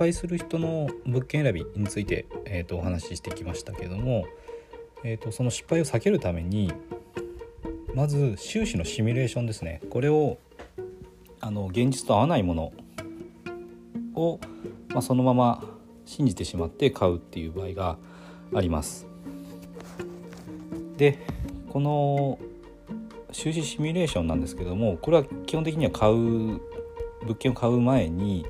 敗する人の物件選びについて、えー、とお話ししてきましたけども、えー、とその失敗を避けるためにまず収支のシミュレーションですねこれをあの現実と合わないものを、まあ、そのまま信じてしまって買うっていう場合があります。でこの収支シミュレーションなんですけどもこれは基本的には買う物件を買う前に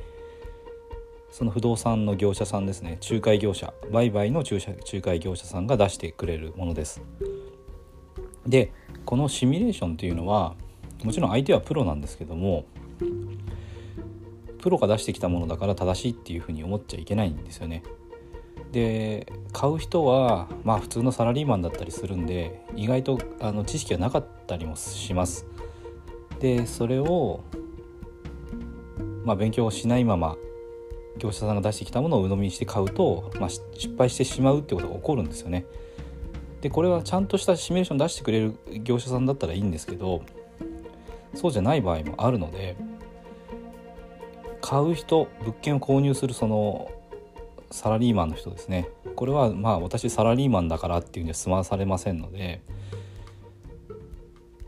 その不動産の業者さんですね仲介業者売買の仲介業者さんが出してくれるものです。でこのシミュレーションというのはもちろん相手はプロなんですけどもプロが出してきたものだから正しいっていうふうに思っちゃいけないんですよね。で買う人はまあ普通のサラリーマンだったりするんで意外とあの知識がなかったりもします。でそれを、まあ、勉強をしないまま業者さんが出してきたものを鵜呑みにして買うと、まあ、失敗してしまうってことが起こるんですよね。でこれはちゃんとしたシミュレーション出してくれる業者さんだったらいいんですけどそうじゃない場合もあるので買う人物件を購入するそのサラリーマンの人ですねこれはまあ私サラリーマンだからっていうには済まされませんので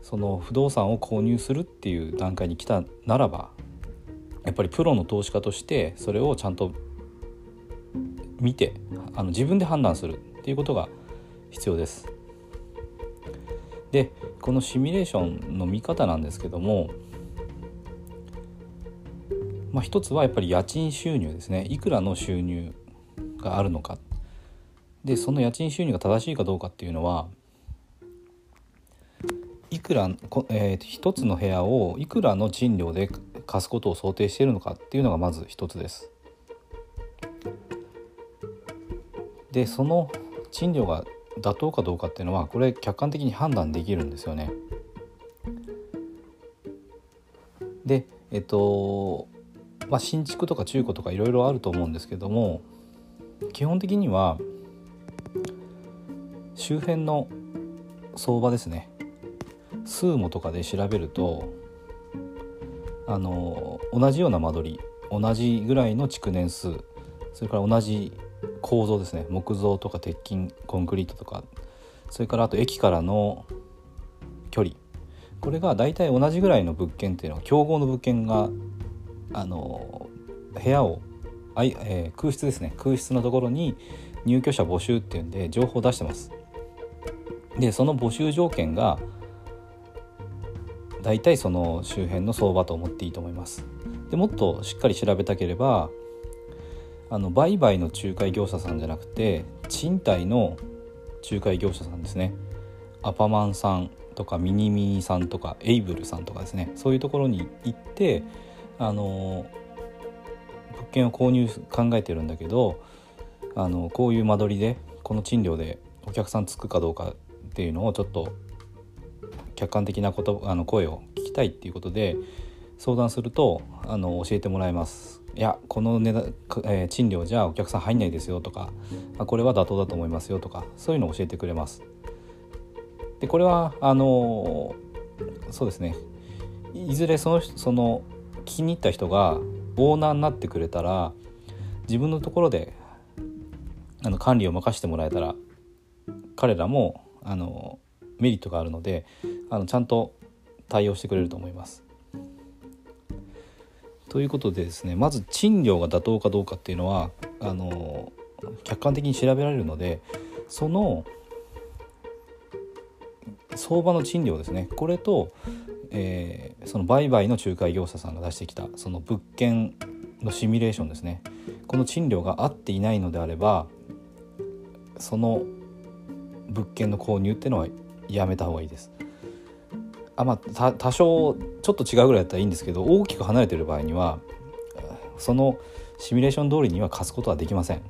その不動産を購入するっていう段階に来たならばやっぱりプロの投資家としてそれをちゃんと見てあの自分で判断するっていうことが必要です。でこのシミュレーションの見方なんですけどもまあ、一つはやっぱり家賃収入ですねいくらの収入があるのかでその家賃収入が正しいかどうかっていうのはいくら、えー、一つの部屋をいくらの賃料で貸すことを想定しているのかっていうのがまず一つです。でその賃料が妥当かどうかっていうのはこれ客観的に判断できるんですよね。でえっとまあ新築とか中古とかいろいろあると思うんですけども基本的には周辺の相場ですねスーモとかで調べるとあの同じような間取り同じぐらいの築年数それから同じ構造ですね。木造とか鉄筋コンクリートとかそれからあと駅からの距離。これが大体同じぐらいの物件っていうのは競合の物件があの部屋をあい、えー、空室ですね。空室のところに入居者募集っていうんで情報を出してます。でその募集条件が大体その周辺の相場と思っていいと思います。でもっとしっかり調べたければあの売買の仲介業者さんじゃなくて賃貸の仲介業者さんですね。アパマンさんとかミニミニさんとかエイブルさんとかですね。そういうところに行ってあの物件を購入考えてるんだけどあのこういう間取りでこの賃料でお客さんつくかどうかっていうのをちょっと客観的なことあの声を聞きたいっていうことで相談するとあの教えてもらえます。いやこの値段、えー、賃料じゃお客さん入んないですよとかあこれは妥当だと思いますよとかそういうのを教えてくれます。でこれはあのそうですねいずれそのその気に入った人がオーナーになってくれたら自分のところであの管理を任せてもらえたら彼らもあのメリットがあるのであのちゃんと対応してくれると思います。ということでですねまず賃料が妥当かどうかっていうのはあの客観的に調べられるのでその相場の賃料ですねこれとえー、その売買の仲介業者さんが出してきたその物件のシミュレーションですねこの賃料が合っていないのであればその物件の購入っていうのはやめた方がいいです。あまあ、多少ちょっと違うぐらいだったらいいんですけど大きく離れてる場合にはそのシミュレーション通りには貸すことはできません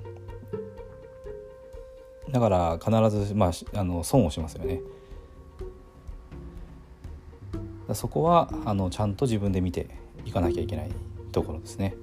だから必ず、まあ、あの損をしますよね。そこはあのちゃんと自分で見ていかなきゃいけないところですね。